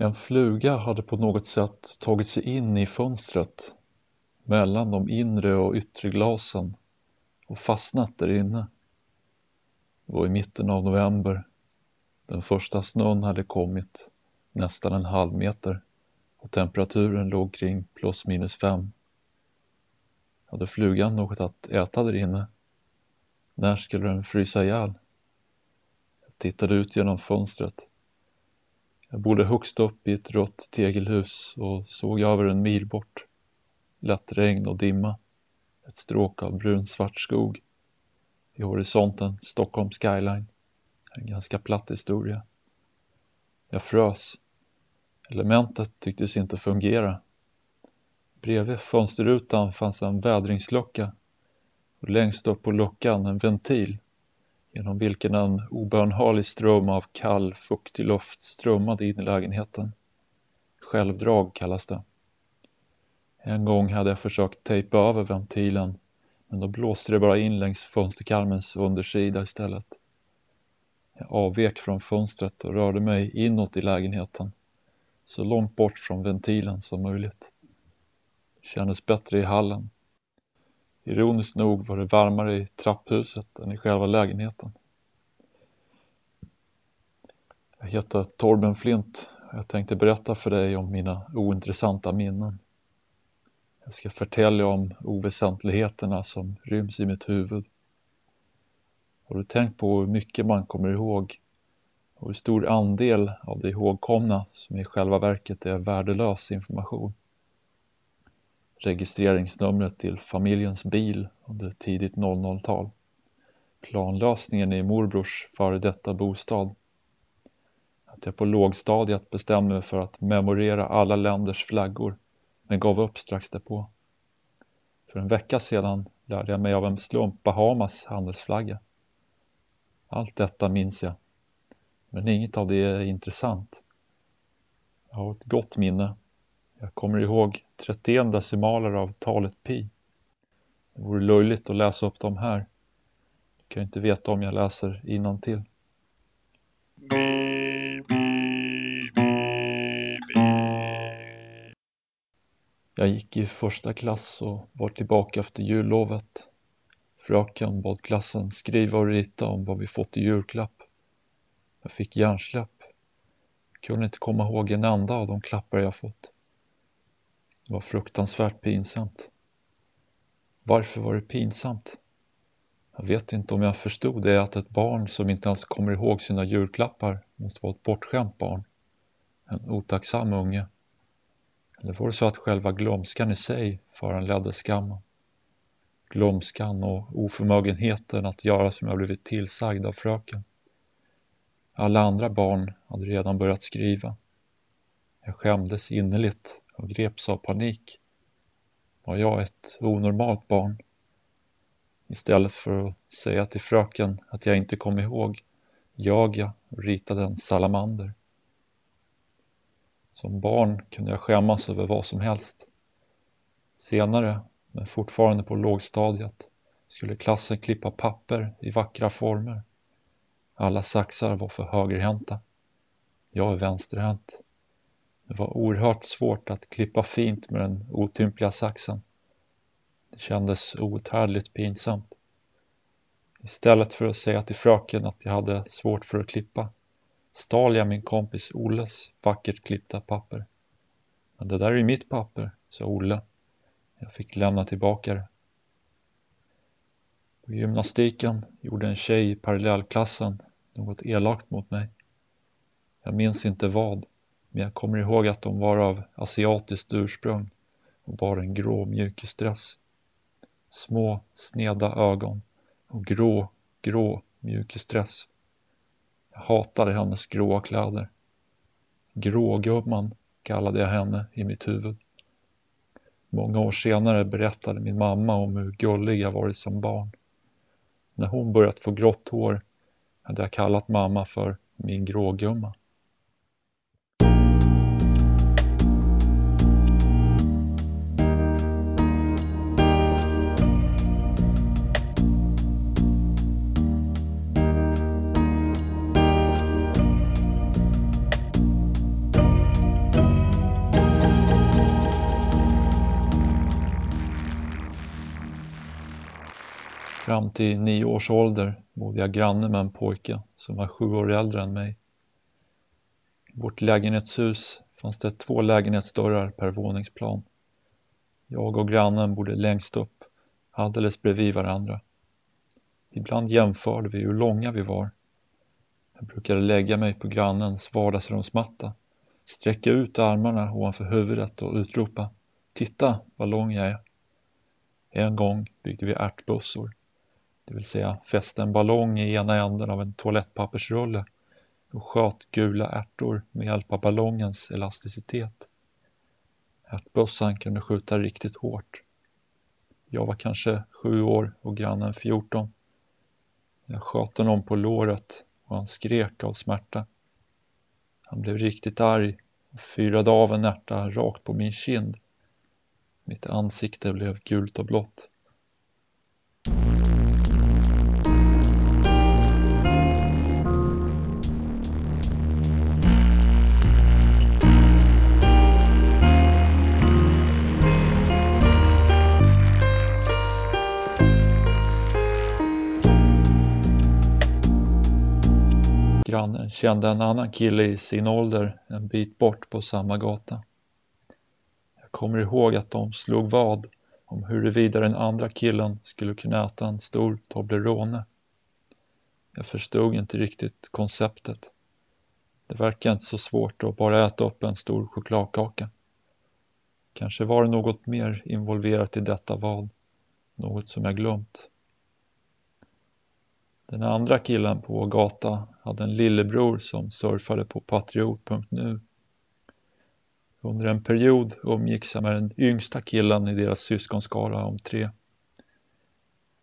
En fluga hade på något sätt tagit sig in i fönstret mellan de inre och yttre glasen och fastnat där inne. Det var i mitten av november. Den första snön hade kommit, nästan en halv meter och temperaturen låg kring plus minus fem. Hade flugan något att äta där inne? När skulle den frysa ihjäl? Jag tittade ut genom fönstret. Jag bodde högst upp i ett rött tegelhus och såg över en mil bort. Lätt regn och dimma. Ett stråk av brunsvart skog. I horisonten Stockholm skyline. En ganska platt historia. Jag frös. Elementet tycktes inte fungera. Bredvid fönsterrutan fanns en vädringslucka och längst upp på luckan en ventil genom vilken en obönhörlig ström av kall, fuktig luft strömmade in i lägenheten. Självdrag kallas det. En gång hade jag försökt tejpa över ventilen men då blåste det bara in längs fönsterkarmens undersida istället. Jag avvek från fönstret och rörde mig inåt i lägenheten, så långt bort från ventilen som möjligt. Det kändes bättre i hallen. Ironiskt nog var det varmare i trapphuset än i själva lägenheten. Jag heter Torben Flint och jag tänkte berätta för dig om mina ointressanta minnen. Jag ska förtälja om oväsentligheterna som ryms i mitt huvud. Har du tänkt på hur mycket man kommer ihåg och hur stor andel av det ihågkomna som i själva verket är värdelös information? Registreringsnumret till familjens bil under tidigt 00-tal. Planlösningen i morbrors före detta bostad. Att jag på lågstadiet bestämde mig för att memorera alla länders flaggor men gav upp strax därpå. För en vecka sedan lärde jag mig av en slump Bahamas handelsflagga. Allt detta minns jag, men inget av det är intressant. Jag har ett gott minne. Jag kommer ihåg 31 decimaler av talet pi. Det vore löjligt att läsa upp dem här. Du kan ju inte veta om jag läser innantill. Jag gick i första klass och var tillbaka efter jullovet. Fröken bad klassen skriva och rita om vad vi fått i julklapp. Jag fick hjärnsläpp. Kunde inte komma ihåg en enda av de klappar jag fått. Det var fruktansvärt pinsamt. Varför var det pinsamt? Jag vet inte om jag förstod det att ett barn som inte ens kommer ihåg sina julklappar måste vara ett bortskämt barn. En otacksam unge. Eller var det så att själva glömskan i sig föranledde skammen? Glömskan och oförmögenheten att göra som jag blivit tillsagd av fröken. Alla andra barn hade redan börjat skriva. Jag skämdes innerligt och greps av panik. Var jag ett onormalt barn? Istället för att säga till fröken att jag inte kom ihåg, jag jag och ritade en salamander. Som barn kunde jag skämmas över vad som helst. Senare, men fortfarande på lågstadiet, skulle klassen klippa papper i vackra former. Alla saxar var för högerhänta. Jag är vänsterhänt. Det var oerhört svårt att klippa fint med den otympliga saxen. Det kändes outhärdligt pinsamt. Istället för att säga till fröken att jag hade svårt för att klippa stal jag min kompis Olles vackert klippta papper. Men det där är ju mitt papper, sa Olle. Jag fick lämna tillbaka det. På gymnastiken gjorde en tjej i parallellklassen något elakt mot mig. Jag minns inte vad, men jag kommer ihåg att de var av asiatiskt ursprung och bar en grå mjukisdress. Små, sneda ögon och grå, grå mjukisdress. Jag hatade hennes gråa kläder. Grågumman kallade jag henne i mitt huvud. Många år senare berättade min mamma om hur gullig jag varit som barn. När hon börjat få grått hår hade jag kallat mamma för min grågumma. Fram till nio års ålder bodde jag granne med en pojke som var sju år äldre än mig. I vårt lägenhetshus fanns det två lägenhetsdörrar per våningsplan. Jag och grannen bodde längst upp, alldeles bredvid varandra. Ibland jämförde vi hur långa vi var. Jag brukade lägga mig på grannens vardagsrumsmatta, sträcka ut armarna ovanför huvudet och utropa Titta vad lång jag är. En gång byggde vi ärtbussor, det vill säga fäste en ballong i ena änden av en toalettpappersrulle och sköt gula ärtor med hjälp av ballongens elasticitet. Ärtbössan kunde skjuta riktigt hårt. Jag var kanske sju år och grannen fjorton. Jag sköt honom på låret och han skrek av smärta. Han blev riktigt arg och fyrade av en ärta rakt på min kind. Mitt ansikte blev gult och blått. Grannen kände en annan kille i sin ålder en bit bort på samma gata. Jag kommer ihåg att de slog vad om huruvida den andra killen skulle kunna äta en stor Toblerone. Jag förstod inte riktigt konceptet. Det verkar inte så svårt att bara äta upp en stor chokladkaka. Kanske var det något mer involverat i detta vad, något som jag glömt. Den andra killen på vår gata hade en lillebror som surfade på patriot.nu. Under en period umgicks jag med den yngsta killen i deras syskonskara om tre.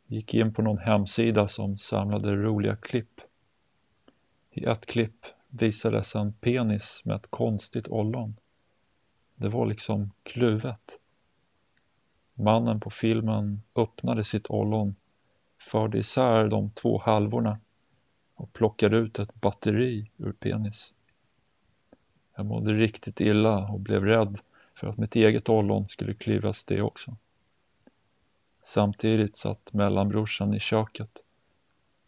Gick in på någon hemsida som samlade roliga klipp. I ett klipp visades en penis med ett konstigt ollon. Det var liksom kluvet. Mannen på filmen öppnade sitt ollon förde isär de två halvorna och plockade ut ett batteri ur penis. Jag mådde riktigt illa och blev rädd för att mitt eget ollon skulle klyvas det också. Samtidigt satt mellanbrorsan i köket.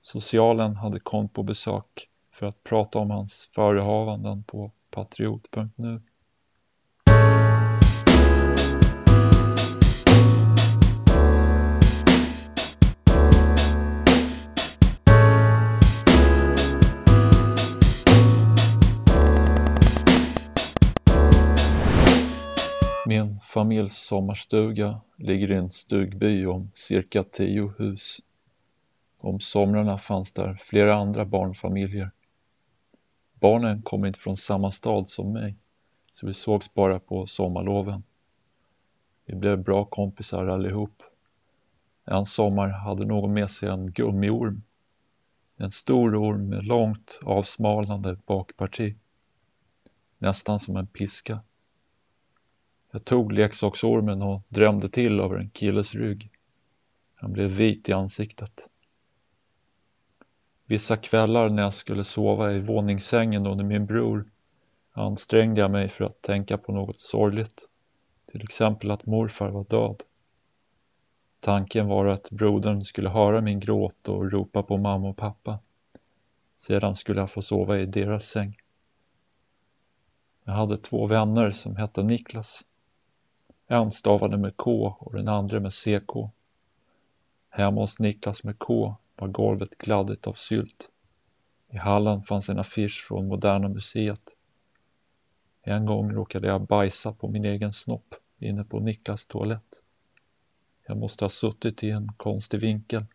Socialen hade kommit på besök för att prata om hans förehavanden på patriot.nu. Min familjs sommarstuga ligger i en stugby om cirka tio hus. Om somrarna fanns där flera andra barnfamiljer. Barnen kom inte från samma stad som mig, så vi sågs bara på sommarloven. Vi blev bra kompisar allihop. En sommar hade någon med sig en gummiorm. En stor orm med långt avsmalnande bakparti. Nästan som en piska. Jag tog leksaksormen och drämde till över en killes rygg. Han blev vit i ansiktet. Vissa kvällar när jag skulle sova i våningssängen under min bror ansträngde jag mig för att tänka på något sorgligt. Till exempel att morfar var död. Tanken var att brodern skulle höra min gråt och ropa på mamma och pappa. Sedan skulle jag få sova i deras säng. Jag hade två vänner som hette Niklas. En stavade med K och den andra med CK. Hemma hos Niklas med K var golvet gladdigt av sylt. I hallen fanns en affisch från Moderna Museet. En gång råkade jag bajsa på min egen snopp inne på Niklas toalett. Jag måste ha suttit i en konstig vinkel.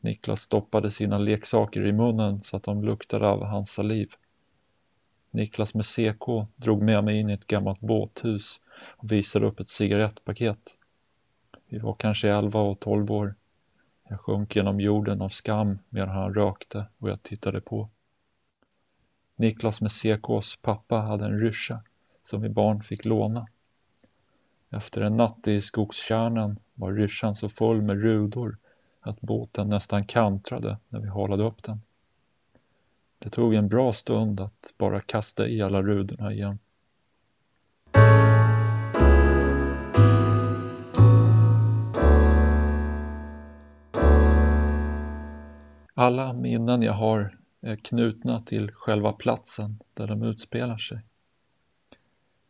Niklas stoppade sina leksaker i munnen så att de luktade av hans saliv. Niklas med CK drog med mig in i ett gammalt båthus och visade upp ett cigarettpaket. Vi var kanske 11 och 12 år. Jag sjönk genom jorden av skam medan han rökte och jag tittade på. Niklas med CKs pappa hade en ryscha som vi barn fick låna. Efter en natt i skogskärnan var ryschan så full med rudor att båten nästan kantrade när vi halade upp den. Det tog en bra stund att bara kasta i alla rudorna igen. Alla minnen jag har är knutna till själva platsen där de utspelar sig.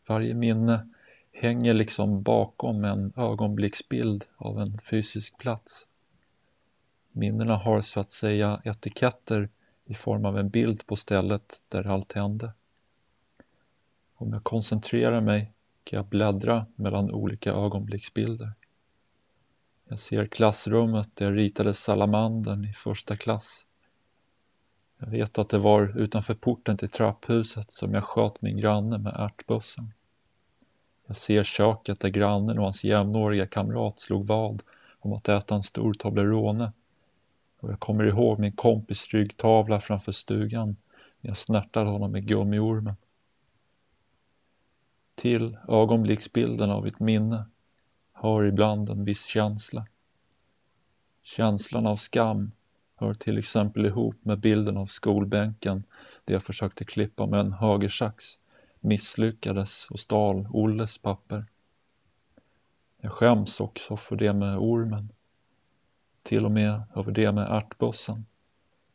Varje minne hänger liksom bakom en ögonblicksbild av en fysisk plats. Minnena har så att säga etiketter i form av en bild på stället där allt hände. Om jag koncentrerar mig kan jag bläddra mellan olika ögonblicksbilder. Jag ser klassrummet där jag ritade salamandern i första klass. Jag vet att det var utanför porten till trapphuset som jag sköt min granne med ärtbössan. Jag ser köket där grannen och hans jämnåriga kamrat slog vad om att äta en stor Toblerone. Och jag kommer ihåg min kompis ryggtavla framför stugan när jag snärtade honom med gummiormen. Till ögonblicksbilden av ett minne hör ibland en viss känsla. Känslan av skam hör till exempel ihop med bilden av skolbänken där jag försökte klippa med en högersax, misslyckades och stal Olles papper. Jag skäms också för det med ormen. Till och med över det med ärtbössan.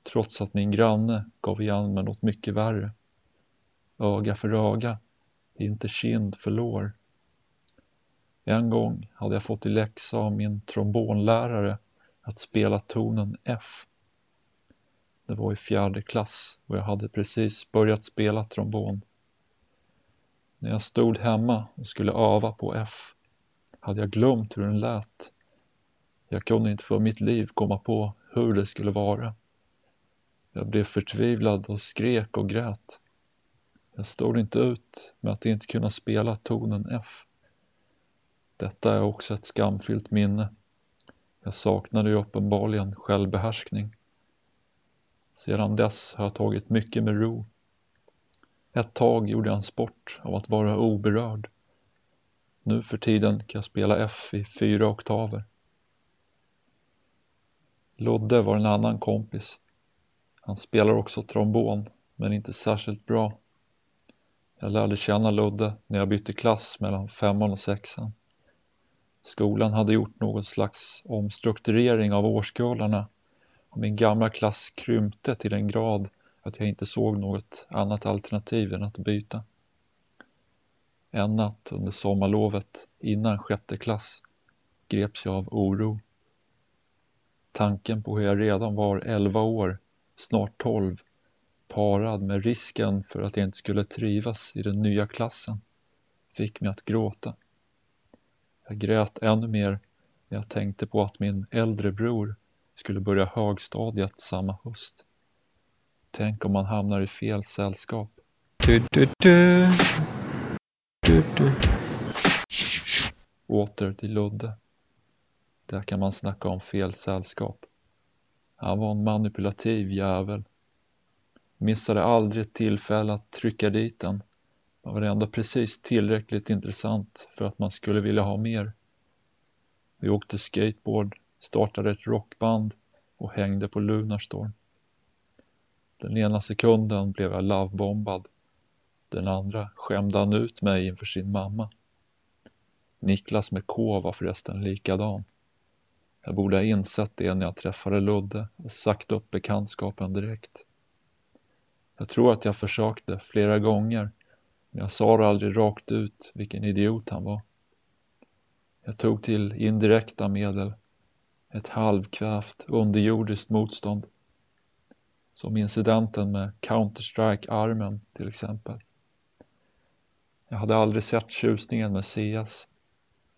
Trots att min granne gav igen med något mycket värre. Öga för öga, inte kind för lår. En gång hade jag fått i läxa av min trombonlärare att spela tonen F. Det var i fjärde klass och jag hade precis börjat spela trombon. När jag stod hemma och skulle öva på F hade jag glömt hur den lät. Jag kunde inte för mitt liv komma på hur det skulle vara. Jag blev förtvivlad och skrek och grät. Jag stod inte ut med att inte kunna spela tonen F. Detta är också ett skamfyllt minne. Jag saknade ju uppenbarligen självbehärskning. Sedan dess har jag tagit mycket med ro. Ett tag gjorde jag en sport av att vara oberörd. Nu för tiden kan jag spela F i fyra oktaver. Ludde var en annan kompis. Han spelar också trombon, men inte särskilt bra. Jag lärde känna Ludde när jag bytte klass mellan femman och sexan. Skolan hade gjort någon slags omstrukturering av årskullarna och min gamla klass krympte till en grad att jag inte såg något annat alternativ än att byta. En natt under sommarlovet innan sjätte klass greps jag av oro. Tanken på hur jag redan var elva år, snart tolv, parad med risken för att jag inte skulle trivas i den nya klassen, fick mig att gråta. Jag grät ännu mer när jag tänkte på att min äldre bror skulle börja högstadiet samma höst. Tänk om man hamnar i fel sällskap. Du, du, du. Åter till Ludde. Där kan man snacka om fel sällskap. Han var en manipulativ jävel. Missade aldrig ett tillfälle att trycka dit den. Man var ändå precis tillräckligt intressant för att man skulle vilja ha mer. Vi åkte skateboard, startade ett rockband och hängde på Lunarstorm. Den ena sekunden blev jag lovebombad. Den andra skämde han ut mig inför sin mamma. Niklas med K var förresten likadan. Jag borde ha insett det när jag träffade Ludde och sagt upp bekantskapen direkt. Jag tror att jag försökte flera gånger, men jag sa aldrig rakt ut vilken idiot han var. Jag tog till indirekta medel, ett halvkvävt underjordiskt motstånd. Som incidenten med Counter-Strike-armen till exempel. Jag hade aldrig sett tjusningen med CS,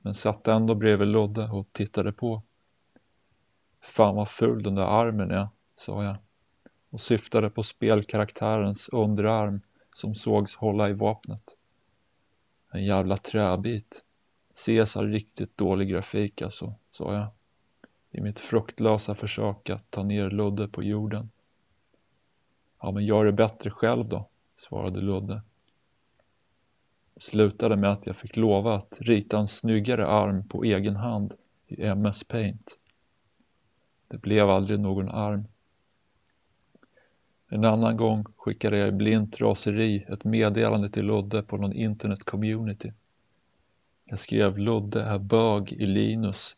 men satt ändå bredvid Ludde och tittade på. Fan vad ful den där armen är, sa jag och syftade på spelkaraktärens underarm som sågs hålla i vapnet. En jävla träbit. Caesar riktigt dålig grafik alltså, sa jag. I mitt fruktlösa försök att ta ner Ludde på jorden. Ja, men gör det bättre själv då, svarade Ludde. Det slutade med att jag fick lova att rita en snyggare arm på egen hand i MS Paint. Det blev aldrig någon arm. En annan gång skickade jag i blint raseri ett meddelande till Ludde på någon internet community. Jag skrev Ludde är bög i Linus,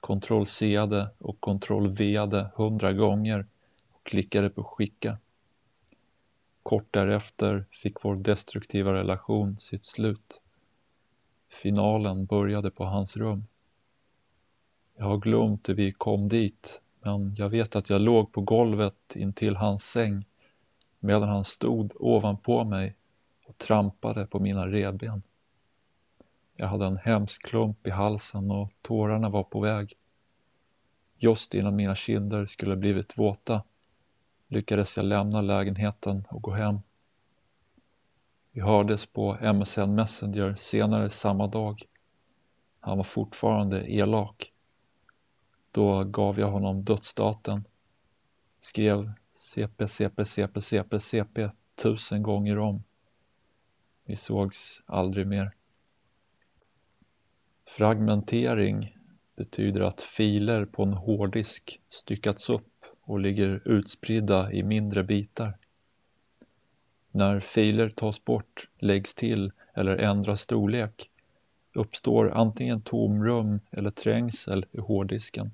kontroll-C-ade och kontroll-V-ade hundra gånger och klickade på skicka. Kort därefter fick vår destruktiva relation sitt slut. Finalen började på hans rum. Jag har glömt hur vi kom dit, men jag vet att jag låg på golvet intill hans säng medan han stod ovanpå mig och trampade på mina revben. Jag hade en hemsk klump i halsen och tårarna var på väg. Just innan mina kinder skulle blivit våta lyckades jag lämna lägenheten och gå hem. Vi hördes på MSN Messenger senare samma dag. Han var fortfarande elak. Då gav jag honom dödsdaten. Skrev CP, CP, CP, CP, CP tusen gånger om. Vi sågs aldrig mer. Fragmentering betyder att filer på en hårddisk styckats upp och ligger utspridda i mindre bitar. När filer tas bort, läggs till eller ändrar storlek uppstår antingen tomrum eller trängsel i hårddisken.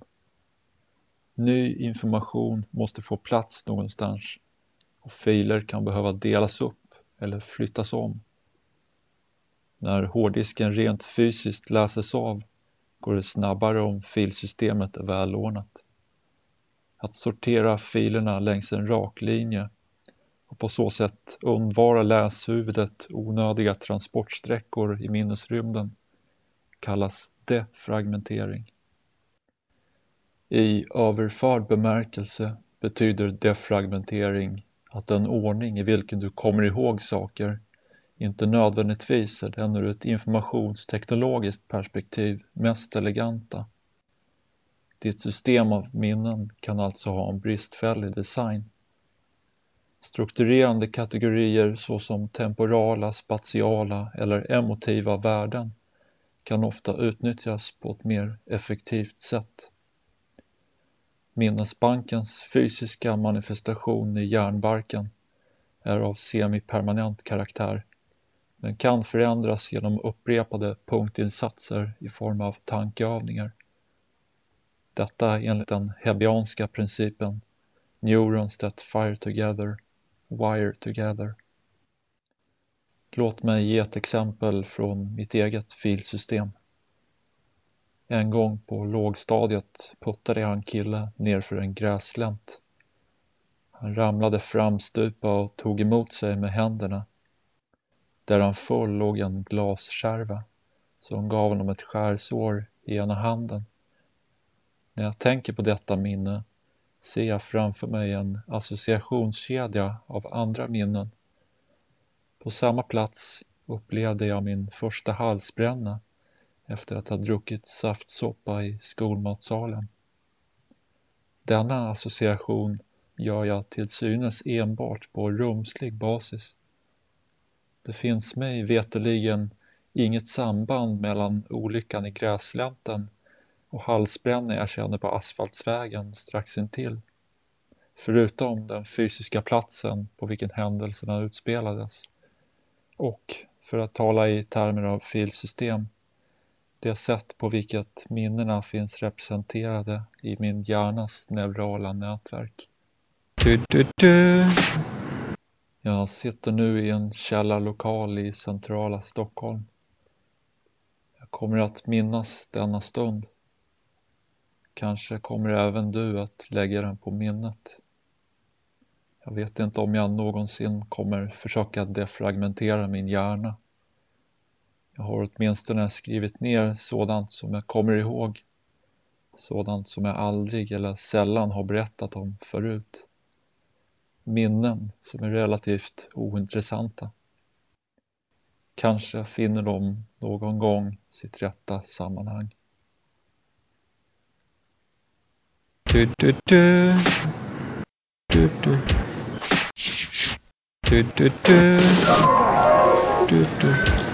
Ny information måste få plats någonstans och filer kan behöva delas upp eller flyttas om. När hårddisken rent fysiskt läses av går det snabbare om filsystemet är välordnat. Att sortera filerna längs en rak linje och på så sätt undvara läshuvudet onödiga transportsträckor i minnesrymden kallas defragmentering. I överförd bemärkelse betyder defragmentering att den ordning i vilken du kommer ihåg saker inte nödvändigtvis är den ur ett informationsteknologiskt perspektiv mest eleganta. Ditt system av minnen kan alltså ha en bristfällig design. Strukturerande kategorier såsom temporala, spatiala eller emotiva värden kan ofta utnyttjas på ett mer effektivt sätt. Minnesbankens fysiska manifestation i hjärnbarken är av semipermanent karaktär men kan förändras genom upprepade punktinsatser i form av tankeövningar. Detta enligt den hebbianska principen Neurons that fire together, wire together. Låt mig ge ett exempel från mitt eget filsystem. En gång på lågstadiet puttade jag en kille nerför en gräslänt. Han ramlade framstupa och tog emot sig med händerna. Där han föll låg en glaskärva som gav honom ett skärsår i ena handen. När jag tänker på detta minne ser jag framför mig en associationskedja av andra minnen. På samma plats upplevde jag min första halsbränna efter att ha druckit saftsoppa i skolmatsalen. Denna association gör jag till synes enbart på rumslig basis. Det finns mig veteligen inget samband mellan olyckan i gräslänten och halsbränna jag känner på asfaltsvägen strax intill. Förutom den fysiska platsen på vilken händelserna utspelades. Och, för att tala i termer av filsystem, det sätt på vilket minnena finns representerade i min hjärnas neurala nätverk. Du, du, du. Jag sitter nu i en källarlokal i centrala Stockholm. Jag kommer att minnas denna stund. Kanske kommer även du att lägga den på minnet. Jag vet inte om jag någonsin kommer försöka defragmentera min hjärna. Jag har åtminstone skrivit ner sådant som jag kommer ihåg. Sådant som jag aldrig eller sällan har berättat om förut. Minnen som är relativt ointressanta. Kanske finner de någon gång sitt rätta sammanhang. Du, du, du. Du, du. Du, du, du. Du, du.